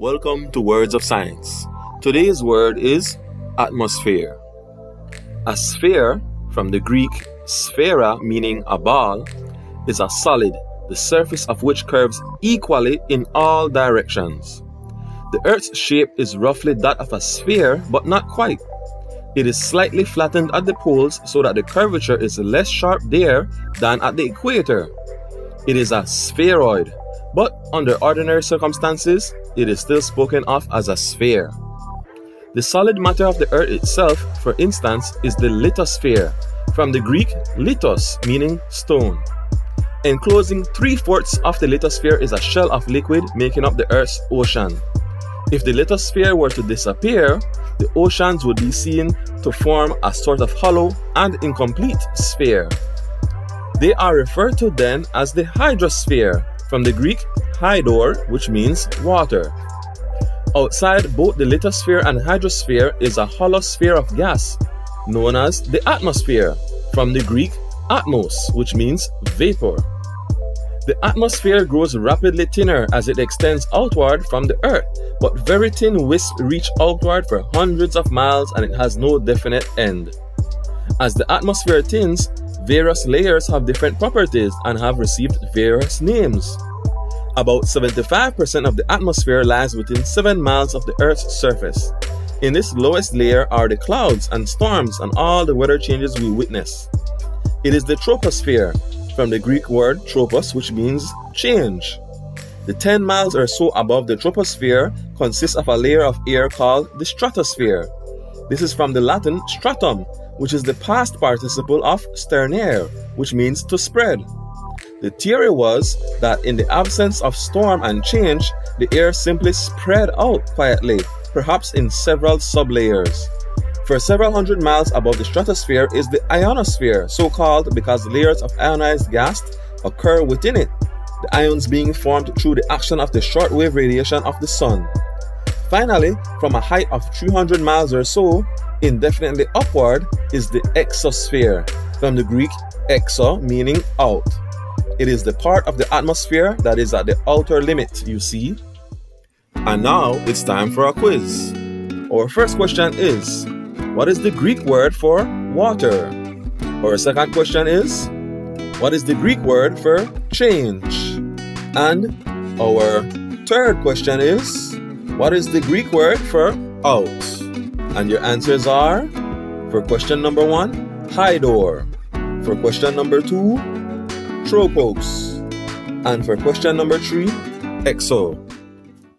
Welcome to Words of Science. Today's word is atmosphere. A sphere, from the Greek sphera meaning a ball, is a solid, the surface of which curves equally in all directions. The Earth's shape is roughly that of a sphere, but not quite. It is slightly flattened at the poles so that the curvature is less sharp there than at the equator. It is a spheroid, but under ordinary circumstances, it is still spoken of as a sphere. The solid matter of the earth itself, for instance, is the lithosphere, from the Greek lithos, meaning stone. Enclosing three fourths of the lithosphere is a shell of liquid making up the Earth's ocean. If the lithosphere were to disappear, the oceans would be seen to form a sort of hollow and incomplete sphere. They are referred to then as the hydrosphere, from the Greek hydor, which means water. Outside both the lithosphere and hydrosphere is a hollow sphere of gas, known as the atmosphere, from the Greek atmos, which means vapor. The atmosphere grows rapidly thinner as it extends outward from the Earth, but very thin wisps reach outward for hundreds of miles and it has no definite end. As the atmosphere thins, various layers have different properties and have received various names. About 75% of the atmosphere lies within 7 miles of the Earth's surface. In this lowest layer are the clouds and storms and all the weather changes we witness. It is the troposphere, from the Greek word tropos, which means change. The 10 miles or so above the troposphere consists of a layer of air called the stratosphere. This is from the Latin stratum, which is the past participle of sternare, which means to spread. The theory was that in the absence of storm and change, the air simply spread out quietly, perhaps in several sublayers. For several hundred miles above the stratosphere is the ionosphere, so called because layers of ionized gas occur within it, the ions being formed through the action of the shortwave radiation of the sun. Finally, from a height of 300 miles or so, indefinitely upward is the exosphere, from the Greek exo meaning out. It is the part of the atmosphere that is at the outer limit, you see. And now it's time for a quiz. Our first question is What is the Greek word for water? Our second question is What is the Greek word for change? And our third question is What is the Greek word for out? And your answers are for question number one, Hydor. For question number two, Tropos. And for question number three, Exo.